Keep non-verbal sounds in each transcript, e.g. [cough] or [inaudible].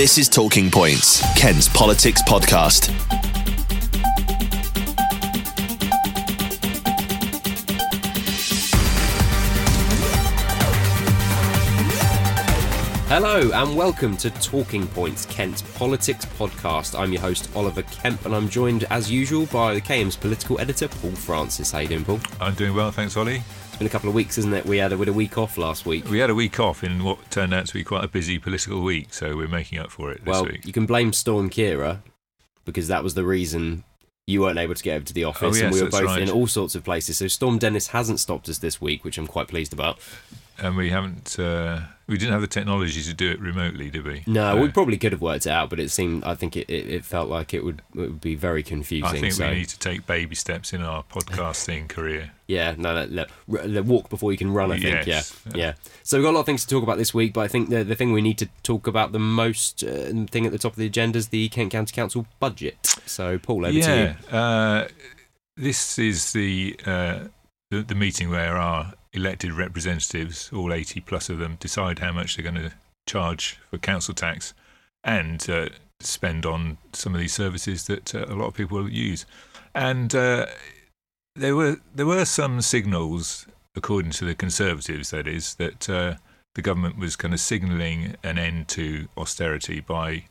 This is Talking Points, Kent's politics podcast. Hello and welcome to Talking Points, Kent's politics podcast. I'm your host Oliver Kemp, and I'm joined as usual by the KM's political editor Paul Francis. How you doing, Paul? I'm doing well, thanks, Ollie. Been a couple of weeks, isn't it? We had a, we had a week off last week. We had a week off in what turned out to be quite a busy political week, so we're making up for it this well, week. you can blame Storm Ciara because that was the reason you weren't able to get over to the office, Oh, and we were both right. in all sorts of places. So Storm Dennis hasn't stopped us this week, which I'm quite pleased about. And we haven't, uh, we didn't have the technology to do it remotely, did we? No, So we probably could have worked it out, but it seemed I think it, it, it felt like it would it would be very confusing. I think so. we need to take baby steps in our podcasting [laughs] career. Yeah, no, no, no, the walk before you can run. I think. Yes. Yeah, yeah. So we've got a lot of things to talk about this week, but I think the the thing we need to talk about the most uh, thing at the top of the agenda is the Kent County Council budget. So Paul, over to yeah, you. uh, this is the, uh, the the meeting where our elected representatives, all 80 plus of them, decide how much they're going to charge for council tax and uh, spend on some of these services that uh, a lot of people use. And uh, there were there were some signals, according to the Conservatives, that is, that uh, the government was kind of signalling an end to austerity by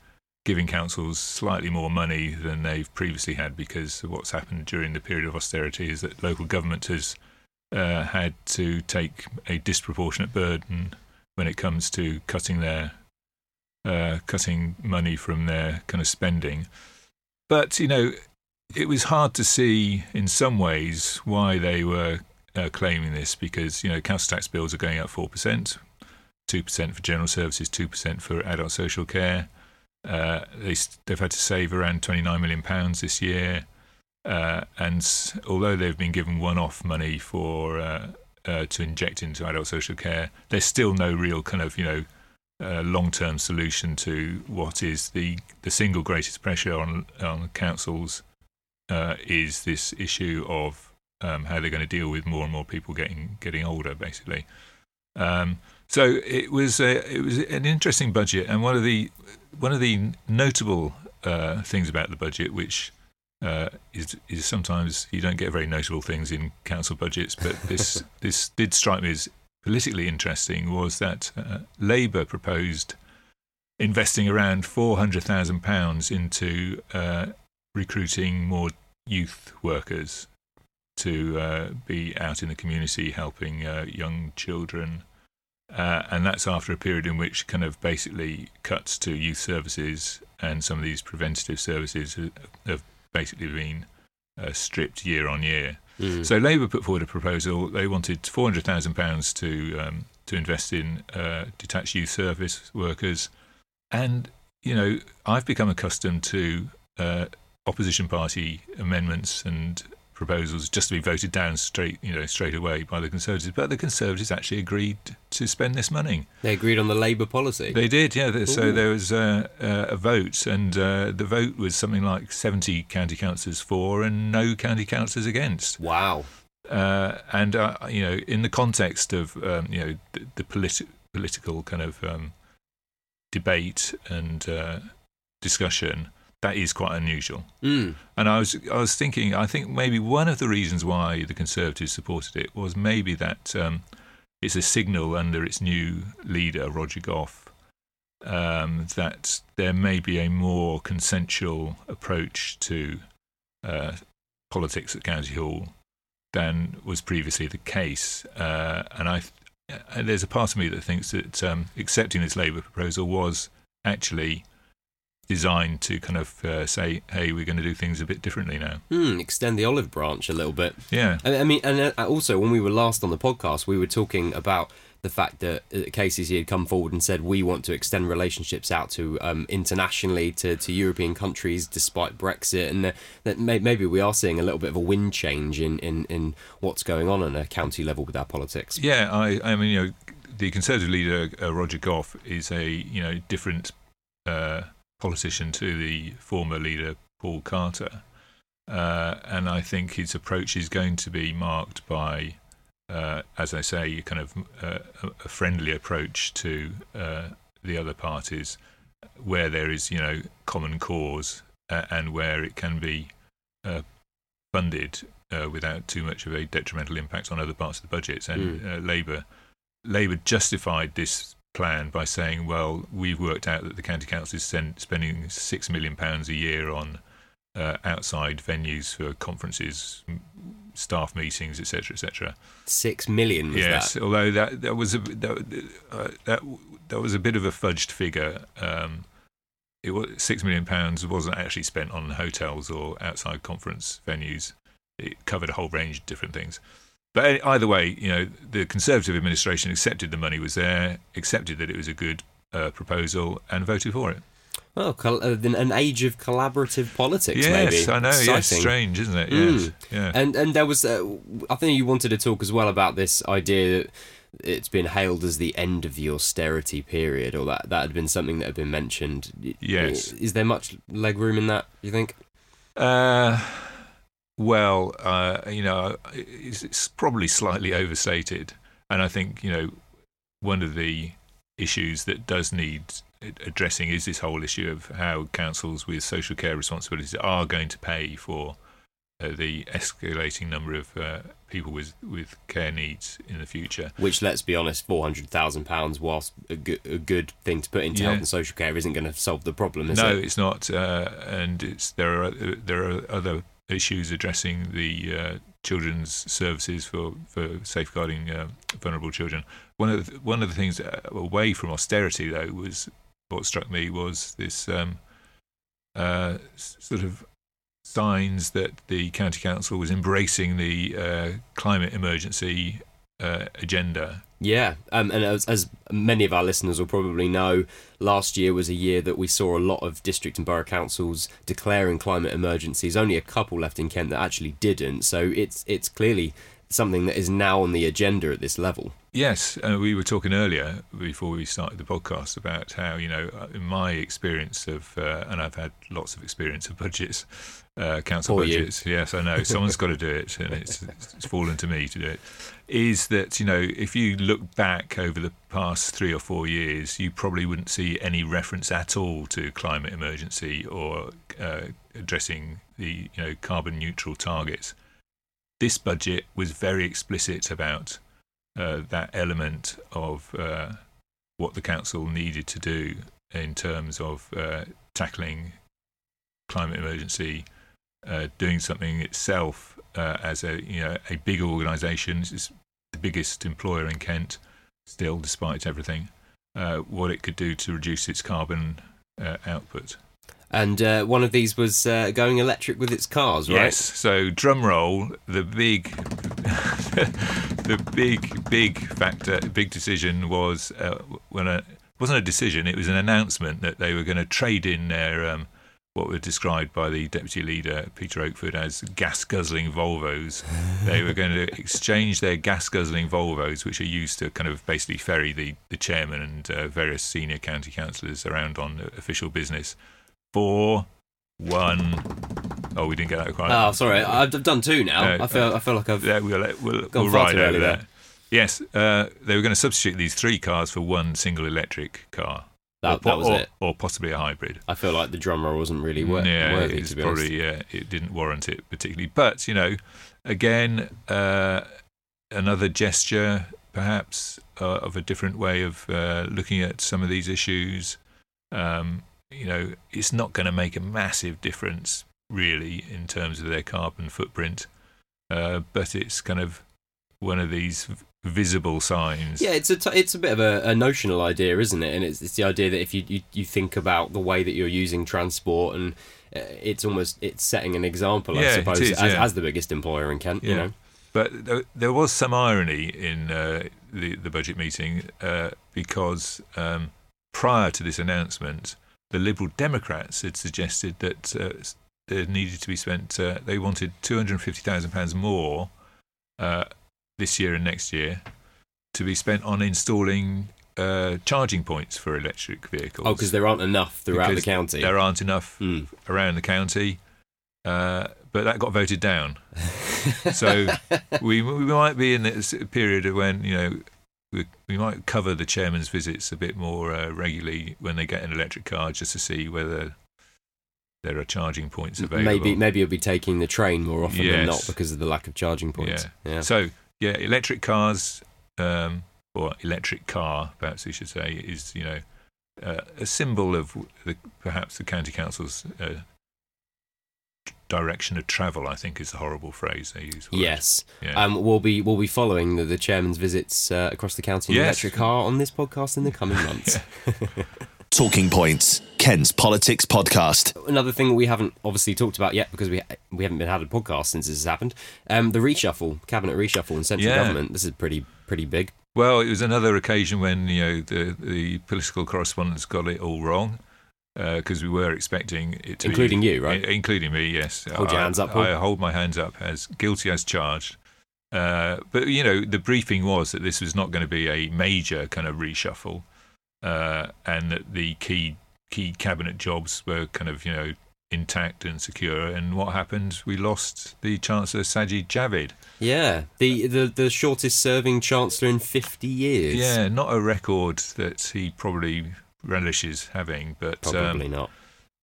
giving councils slightly more money than they've previously had because what's happened during the period of austerity is that local government has uh, had to take a disproportionate burden when it comes to cutting their uh, cutting money from their kind of spending. But you know, it was hard to see in some ways why they were uh, claiming this because you know council tax bills are going up four percent, two percent for general services, two percent for adult social care. Uh, they, they've had to save around 29 million pounds this year, uh, and although they've been given one-off money for uh, uh, to inject into adult social care, there's still no real kind of you know uh, long-term solution to what is the the single greatest pressure on on councils uh, is this issue of um, how they're going to deal with more and more people getting getting older, basically. Um, so it was a, it was an interesting budget, and one of the one of the notable uh, things about the budget, which uh, is is sometimes you don't get very notable things in council budgets, but this [laughs] this did strike me as politically interesting, was that uh, Labour proposed investing around four hundred thousand pounds into uh, recruiting more youth workers to uh, be out in the community helping uh, young children. Uh, and that's after a period in which kind of basically cuts to youth services and some of these preventative services have- have basically been uh, stripped year on year. Mm. So Labour put forward a proposal. They wanted four hundred thousand pounds to um, to invest in uh, detached youth service workers, and you know I've become accustomed to uh, opposition party amendments and proposals just to be voted down straight you know straight away by the Conservatives. But the Conservatives actually agreed to spend this money. They agreed on the Labour policy. They did, yeah. th- So there was uh, uh, a vote, and uh, the vote was something like 70 county councillors for and no county councillors against. wow. Uh, and uh, you know, in the context of um, you know the, the politi- political kind of um, debate and uh, discussion, that is quite unusual. Mm. And I was I was thinking, I think maybe one of the reasons why the Conservatives supported it was maybe that um, it's a signal under its new leader Roger Gough um, that there may be a more consensual approach to uh, politics at County Hall than was previously the case. Uh, and I, and there's a part of me that thinks that um, accepting this Labour proposal was actually designed to kind of uh, say, "Hey, we're going to do things a bit differently now." Mm, extend the olive branch a little bit. Yeah, I I mean, and uh, also when we were last on the podcast, we were talking about the fact that uh, KCC had come forward and said we want to extend relationships out to um, internationally to, to European countries despite Brexit, and that, that may, maybe we are seeing a little bit of a wind change in, in, in what's going on on a county level with our politics. yeah. I, I mean, you know, the Conservative leader uh, Roger Gough is a you know different uh, politician to the former leader Paul Carter, uh, and I think his approach is going to be marked by, uh, as I say, kind of uh, a- a friendly approach to uh, the other parties, where there is, you know, common cause uh, and where it can be uh, funded uh, without too much of a detrimental impact on other parts of the budget. And uh, Labour, Labour justified this plan by saying, well, we've worked out that the county council is send, spending six million pounds a year on uh, outside venues for conferences, staff meetings, etc., etc. Six million was Yes, that? although that that was a that, uh, that that was a bit of a fudged figure. Um, it was six million pounds wasn't actually spent on hotels or outside conference venues. It covered a whole range of different things. But either way, you know, the Conservative administration accepted the money was there, accepted that it was a good uh, proposal, and voted for it. Oh, col- uh, an age of collaborative politics, yes, maybe. I know. Yes, strange, isn't it? Mm. Yes, yeah. And and there was, uh, I think you wanted to talk as well about this idea that it's been hailed as the end of the austerity period, or that that had been something that had been mentioned. Yes. Is there much leg room in that? You think? Uh, well, uh, you know, it's, it's probably slightly overstated, and I think you know one of the issues that does need addressing is this whole issue of how councils with social care responsibilities are going to pay for uh, the escalating number of uh, people with with care needs in the future. Which, let's be honest, four hundred thousand pounds, whilst a good, a good thing to put into Yeah. health and social care, isn't going to solve the problem, is no, it? it's not, uh, and it's there are there are other issues addressing the uh, children's services for for safeguarding uh, vulnerable children. One of the, one of the things uh, away from austerity though was what struck me was this um, uh, sort of signs that the county council was embracing the uh, climate emergency uh, agenda Yeah, um, and as, as many of our listeners will probably know, last year was a year that we saw a lot of district and borough councils declaring climate emergencies. Only a couple left in Kent that actually didn't. So it's it's clearly something that is now on the agenda at this level. Yes, uh, we were talking earlier before we started the podcast about how you know, uh, in my experience of, uh, and I've had lots of experience of budgets, uh, council Poor you. budgets. Yes, I know [laughs] someone's got to do it, and it's, it's fallen to me to do it. Is that you know, if you look back over the past three or four years, you probably wouldn't see any reference at all to climate emergency or uh, addressing the you know carbon neutral targets. This budget was very explicit about uh, that element of uh, what the council needed to do in terms of uh, tackling climate emergency, uh, doing something itself uh, as a you know a big organisation. The biggest employer in Kent, still despite everything. Uh, what it could do to reduce its carbon output. And uh, one of these was uh, going electric with its cars, right? Yes. So drum roll, the big, [laughs] the big, big factor, big decision was uh, when a wasn't a decision. It was an announcement that they were going to trade in their um, what were described by the deputy leader Peter Oakford as gas guzzling Volvos. they were going [laughs] to exchange their gas guzzling Volvos, which are used to kind of basically ferry the the chairman and uh, various senior county councillors around on official business, for Oh, we didn't get that quite. Oh, sorry, I've done two now. No, I feel I feel like I've Yeah, we'll, we'll, Gone we'll far ride too over early that. there. Yes, uh, they were going to substitute these three cars for one single electric car. that, or, that was or, it. or possibly a hybrid. I feel like the drum roll wasn't really wor- yeah, worthy it's to be honest. probably yeah, it didn't warrant it particularly. But you know, again, uh, another gesture perhaps uh, of a different way of uh, looking at some of these issues. Um, you know, it's not going to make a massive difference really in terms of their carbon footprint, uh, but it's kind of one of these visible signs. Yeah, it's a t- it's a bit of a, a notional idea, isn't it? And it's it's the idea that if you, you you think about the way that you're using transport, and uh, it's almost it's setting an example, I Yeah, suppose, is, as, yeah. as the biggest employer in Kent. You know, But there, there was some irony in uh, the the budget meeting uh, because um, prior to this announcement, the Liberal Democrats had suggested that uh, there needed to be spent. Uh, they wanted two hundred and fifty thousand pounds more uh, this year and next year to be spent on installing uh, charging points for electric vehicles. oh, because there aren't enough throughout the county. there aren't enough Hmm. around the county, uh, but that got voted down. [laughs] so we we might be in this period of when you know we, we might cover the chairman's visits a bit more uh, regularly when they get an electric car, just to see whether there are charging points available. Maybe maybe you'll be taking the train more often than not because of the lack of charging points. Yeah. So yeah, electric cars um, or electric car, perhaps we should say, is you know uh, a symbol of the, perhaps the county council's uh, direction of travel. I think is the horrible phrase they use. for. Yes. Yeah. Um, we'll be we'll be following the, the chairman's visits uh, across the county in Yes. electric car on this podcast in the coming months. [laughs] [laughs] Talking Points, Kent's Politics Podcast. Another thing we haven't obviously talked about yet because we we haven't been had a podcast since this has happened. Um, the reshuffle, cabinet reshuffle in central Yeah. government. This is pretty pretty big. Well, it was another occasion when you know the the political correspondents got it all wrong because we were expecting it to, be- Including you, right? i- including me, yes. Hold your hands up, Paul. I hold my hands up as guilty as charged. Uh, but you know, the briefing was that this was not going to be a major kind of reshuffle, uh, and that the key key cabinet jobs were kind of you know intact and secure. And what happened? We lost the Chancellor Sajid Javid. Yeah, the the, the shortest serving chancellor in fifty years. Yeah, not a record that he probably relishes having, but probably um, not.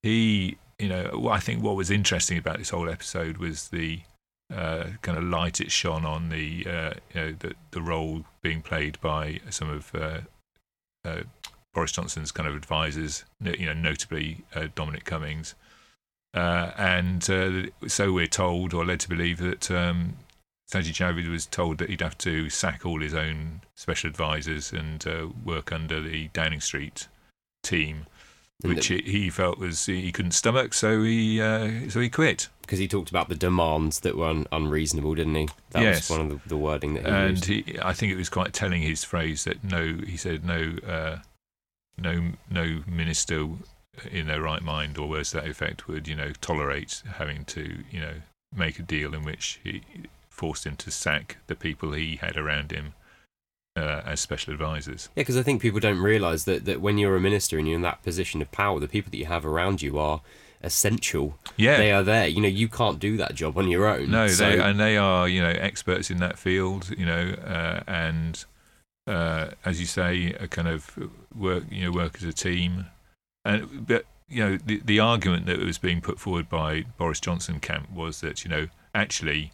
he, you know, I think what was interesting about this whole episode was the uh, kind of light it shone on the, uh, you know, the the role being played by some of uh, uh, Boris Johnson's kind of advisors, you know, notably uh, Dominic Cummings. Uh, and uh, so we're told, or led to believe, that um, Sajid Javid was told that he'd have to sack all his own special advisors and uh, work under the Downing Street team, which the- he felt was he couldn't stomach, so he uh, so he quit. because he talked about the demands that were un- unreasonable, didn't he? That Yes. was one of the, the wording that he and used. he, I think it was quite telling his phrase that no, he said no, uh, no, no minister in their right mind or words to that effect would you know tolerate having to you know make a deal in which he forced him to sack the people he had around him uh, as special advisors. Yeah, because I think people don't realise that, that when you're a minister and you're in that position of power, the people that you have around you are essential. Yeah, They are there. You know, you can't do that job on your own. No, so, they and they are you know experts in that field. You know, uh, and uh, as you say, a kind of work you know work as a team. And but you know the the argument that was being put forward by Boris Johnson camp was that you know actually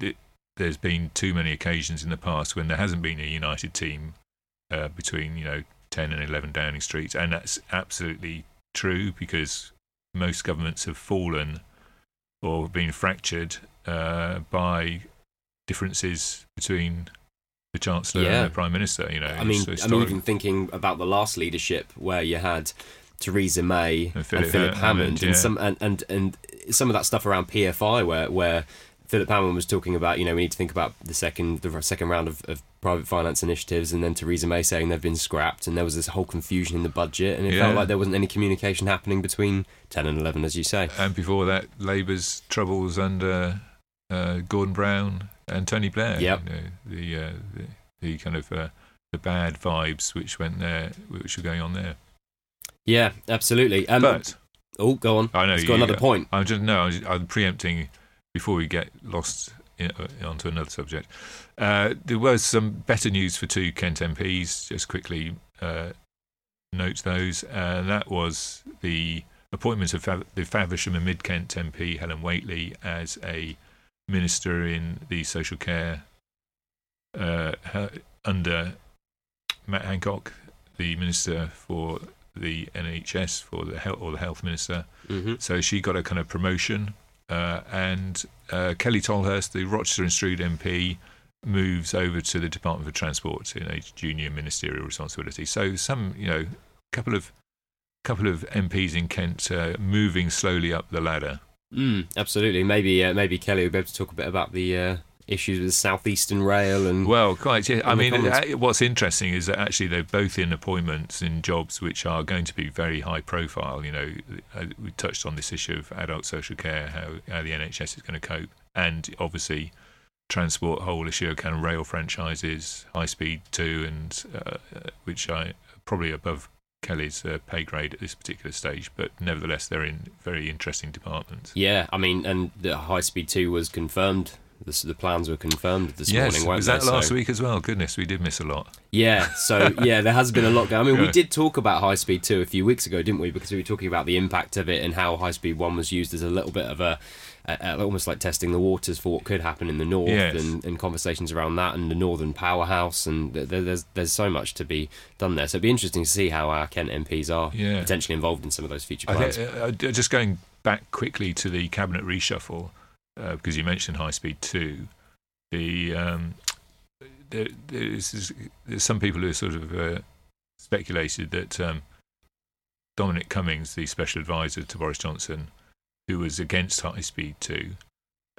th- there's been too many occasions in the past when there hasn't been a united team uh, between you know 10 and 11 Downing Street, and that's absolutely true because most governments have fallen or been fractured uh, by differences between the chancellor Yeah. and the prime minister. You know, I mean, I'm even thinking about the last leadership where you had Theresa May And and Philip Philip, Ha- Hammond, Hammond, and some and, and and some of that stuff around PFI where where Philip Hammond was talking about, you know, we need to think about the second the second round of, of private finance initiatives, and then Theresa May saying they've been scrapped, and there was this whole confusion in the budget, and it Yeah. felt like there wasn't any communication happening between ten and eleven, as you say. and before that, Labour's troubles under uh, Gordon Brown and Tony Blair. Yep. You know, the, uh, the the kind of uh, the bad vibes which went there, which were going on there. Yeah, absolutely. Um, but oh, go on. I know It's you, got another point. I'm just no, I'm, just, I'm preempting before we get lost in, uh, onto another subject. Uh, there was some better news for two Kent MPs. Just quickly uh, note those, and that was the appointment of Fav- the Faversham and Mid Kent MP Helen Whately as a minister in the social care uh, her, under Matt Hancock, the minister for the NHS for the health or the health minister. hmm So she got a kind of promotion, uh, and uh, Kelly Tolhurst, the Rochester and Strood MP, moves over to the Department for Transport in a junior ministerial responsibility. So some, you know, couple of couple of MPs in Kent uh, moving slowly up the ladder. Mm, absolutely. Maybe uh, maybe Kelly will be able to talk a bit about the uh, issues with Southeastern Rail and Well, quite. Yeah. I mean, uh, what's interesting is that actually they're both in appointments in jobs which are going to be very high profile. You know, uh, we touched on this issue of adult social care, how, how the NHS is going to cope, and obviously transport whole issue of kind of rail franchises, high speed two, and uh, uh, which are probably above Kelly's uh, pay grade at this particular stage, but nevertheless they're in very interesting departments. Yeah, I mean, and the High Speed 2 was confirmed the, the plans were confirmed this yes, morning. was that they? last So- week as well? Goodness, we did miss a lot. Yeah, so [laughs] yeah, there has been a lot going. I mean, we did talk about High Speed Two a few weeks ago, didn't we? Because we were talking about the impact of it and how High Speed One was used as a little bit of a, almost like testing the waters for what could happen in the north Yes. and, and conversations around that and the Northern Powerhouse and th- th- there's there's so much to be done there. So it'd be interesting to see how our Kent MPs are Yeah. potentially involved in some of those future I plans. think, uh, uh, just going back quickly to the cabinet reshuffle, uh, because you mentioned High Speed Two. The um, there, there's, there's some people who have sort of uh, speculated that um, Dominic Cummings, the special advisor to Boris Johnson, who was against High Speed Two,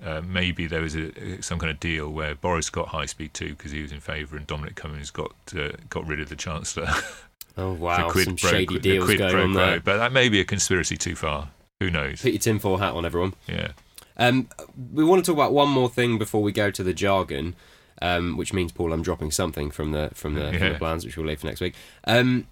uh, maybe there was a, some kind of deal where Boris got High Speed Two because he was in favour, and Dominic Cummings got uh, got rid of the Chancellor. [laughs] oh wow, some shady deals going on there. But that may be a conspiracy too far. Who knows? Put your tinfoil hat on, everyone. Yeah. Um, we want to talk about one more thing before we go to the jargon, um, which means Paul, I'm dropping something from the from the, from the plans, which we'll leave for next week. Um,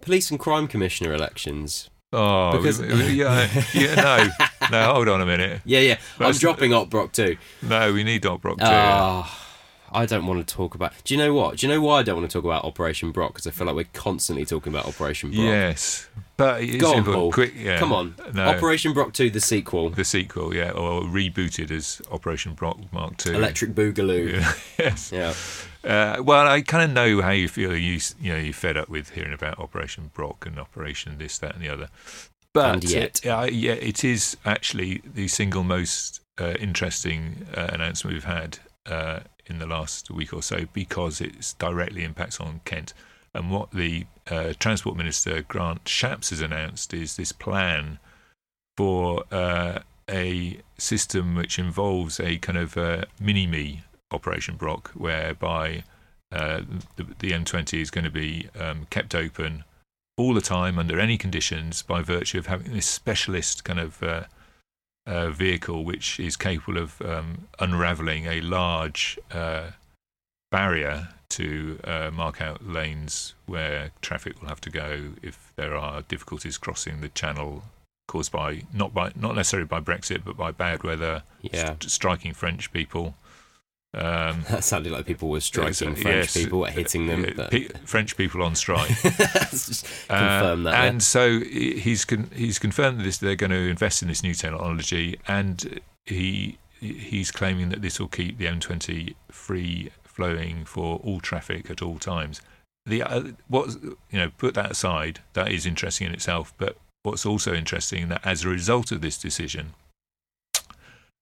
police and crime commissioner elections. Oh, Because- yeah, yeah, no, [laughs] no. Hold on a minute. Yeah, yeah. I'm That's- dropping Op Brock too. No, we need Doc Brock too. Ah, I don't want to talk about. Do you know what? Do you know why I don't want to talk about Operation Brock? Because I feel like we're constantly talking about Operation Brock. yes, but it's Go on. Paul. Quick, yeah. Come on. No, Operation Brock 2, the sequel. the sequel, yeah, or rebooted as Operation Brock Mark Two. Electric Boogaloo. Yeah. [laughs] yes. Yeah. Uh, well, I kind of know how you feel. You s- you know you're fed up with hearing about Operation Brock and Operation this, that, and the other. But And yet. uh, yeah, it is actually the single most uh, interesting uh, announcement we've had uh, in the last week or so because it directly impacts on Kent. And what the uh, Transport Minister Grant Shapps has announced is this plan for uh, a system which involves a kind of uh, mini me Operation Brock, whereby uh, the, the M20 is going to be um, kept open all the time under any conditions by virtue of having this specialist kind of uh, uh, vehicle which is capable of um, unraveling a large barrier to uh, mark out lanes where traffic will have to go if there are difficulties crossing the channel caused by not by not necessarily by Brexit but by bad weather Yeah. st- striking French people. Um, [laughs] That sounded like people were striking Yes, French yes. people, hitting them. yeah, pe- French people on strike. [laughs] Confirm Uh, that. And so he's con- he's confirmed that this, they're going to invest in this new technology, and he he's claiming that this will keep the M20 free flowing for all traffic at all times. The uh, what you know, put that aside, that is interesting in itself. But what's also interesting that as a result of this decision,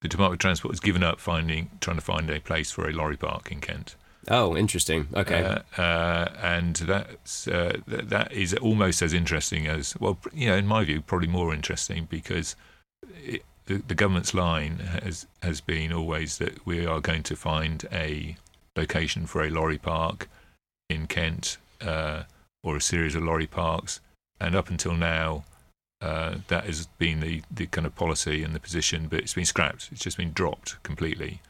the Department of Transport has given up finding trying to find a place for a lorry park in Kent. oh, interesting. Okay. Uh, uh, and that's uh, th- that is almost as interesting as well. You know, in my view, probably more interesting because it, the, the government's line has has been always that we are going to find a location for a lorry park in Kent uh, or a series of lorry parks, and up until now. Uh, that has been the, the kind of policy and the position, but it's been scrapped. It's just been dropped completely.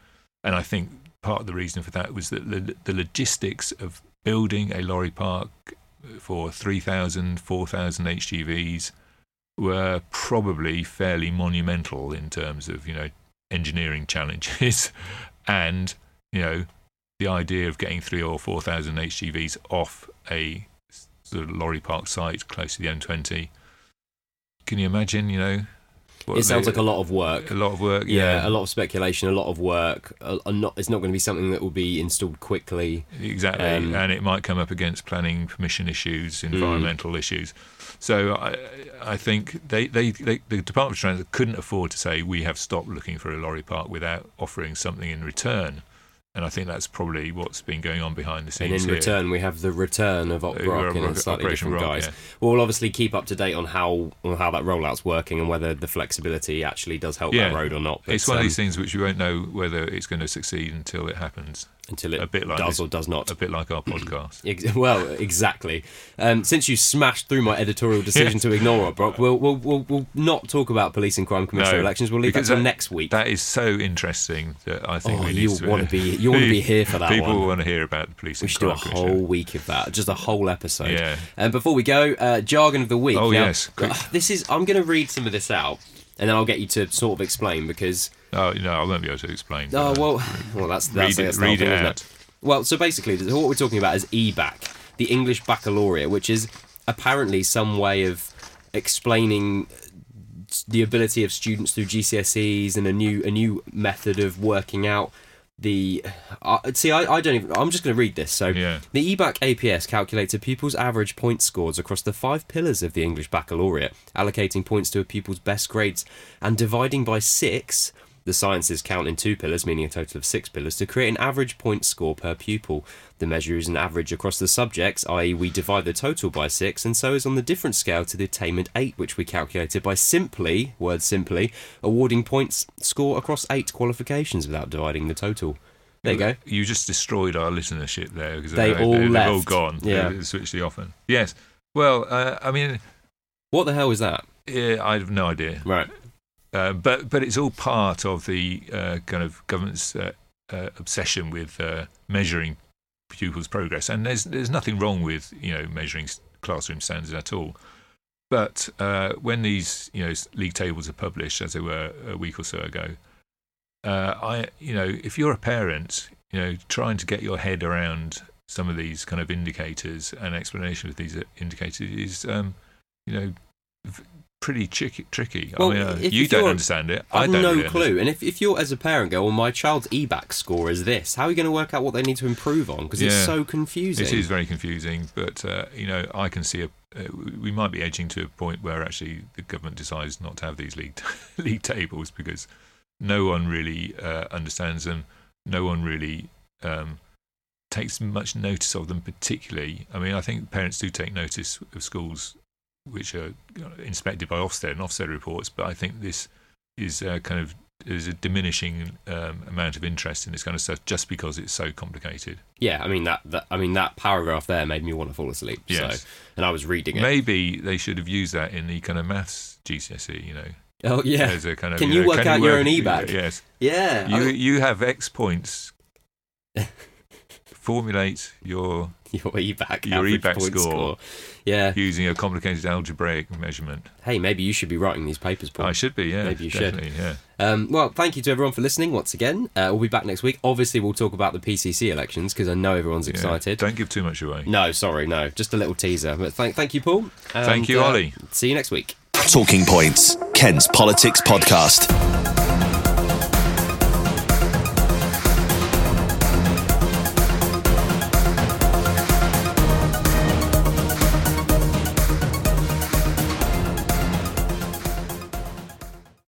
And I think part of the reason for that was that the, the logistics of building a lorry park for 3,000, 4,000 HGVs were probably fairly monumental in terms of, you know, engineering challenges [laughs] and, you know, the idea of getting three or 4,000 HGVs off a sort of lorry park site close to the M20. Can you imagine, you know? what it sounds the- like a lot of work. a lot of work. Yeah, Yeah, a lot of speculation, a lot of work. A, a not, it's not going to be something that will be installed quickly. Exactly, Um, and it might come up against planning permission issues, environmental issues. So I, I think they, they, they, the Department of Transport couldn't afford to say we have stopped looking for a lorry park without offering something in return. And I think that's probably what's been going on behind the scenes. And in here. return, we have the return of Op Uh, Rock in a Operation slightly different Rock, guise. yeah. We'll obviously keep up to date on how on how that rollout's working and whether the flexibility actually does help Yeah. that road or not. But, it's one of um, these things which we won't know whether it's going to succeed until it happens. until it a bit like does this- or does not. A bit like our podcast. [clears throat] Well, exactly. Um, since you smashed through my editorial [laughs] decision to ignore Op Brock, we'll, we'll, we'll, we'll not talk about police and crime commissioner No, elections. We'll leave that till next week. That is so interesting that I think oh, we need you to want to be [laughs] you want to be here for that People one. want to hear about the police. We should do a whole week of that, just a whole episode. Yeah. And before we go, uh, jargon of the week. Oh, Now, yes, quick. uh, this is. I'm going to read some of this out, and then I'll get you to sort of explain because Oh, no, I won't be able to explain. Oh Uh, well, [laughs] well that's that's, read it, that's read thing, it out. Well, so basically, what we're talking about is EBacc, the English Baccalaureate, which is apparently some way of explaining the ability of students through GCSEs and a new a new method of working out the. Uh, see, I, I don't even. I'm just going to read this. So, Yeah. the EBacc APS calculates a pupil's average point scores across the five pillars of the English Baccalaureate, allocating points to a pupil's best grades and dividing by six. The sciences count in two pillars, meaning a total of six pillars, to create an average point score per pupil. The measure is an average across the subjects, i.e., we divide the total by six, and so is on the different scale to the attainment eight, which we calculated by simply, word simply, awarding points score across eight qualifications without dividing the total. There you go. You just destroyed our listenership there because They all they've all gone. Yeah. They switched the off. Yes. Well, uh, I mean, What the hell is that? yeah, I have no idea. Right. Uh, but but it's all part of the uh, kind of government's uh, uh, obsession with measuring pupils' progress, and there's there's nothing wrong with you know measuring classroom standards at all. But when these you know league tables are published, as they were a week or so ago, I you know if you're a parent, you know trying to get your head around some of these kind of indicators and explanation of these indicators is um, you know pretty tricky. tricky. Well, I mean, uh, you don't understand it. I I've don't no really clue. And if, if you're, as a parent, go, well, my child's EBacc score is this, how are you going to work out what they need to improve on? Because it's so confusing. It is very confusing, but uh, you know, I can see a. Uh, we might be edging to a point where actually the government decides not to have these league [laughs] league tables because no one really uh, understands them. No one really um, takes much notice of them, particularly. I mean, I think parents do take notice of schools which are inspected by Ofsted and Ofsted reports, but I think this is uh, kind of there's a diminishing um, amount of interest in this kind of stuff just because it's so complicated. Yeah, I mean that, that. I mean that paragraph there made me want to fall asleep. Yes. So, and I was reading it. Maybe they should have used that in the kind of maths GCSE, you know, oh yeah. a kind of. Can you know, work out your own EBacc? Yes, Yeah. you I- you have X points. Formulate your [laughs] your EBacc. your EBacc point score. Yeah. using a complicated algebraic measurement. Hey, maybe you should be writing these papers, Paul. I should be, yeah. Maybe you should. definitely, Yeah. Um, well, thank you to everyone for listening once again. Uh, we'll be back next week. Obviously, we'll talk about the PCC elections because I know everyone's yeah. excited. Don't give too much away. No, sorry, no. Just a little teaser. But thank, thank you, Paul. Thank you, And, uh, Ollie. See you next week. Talking Points, Kent's Politics Podcast.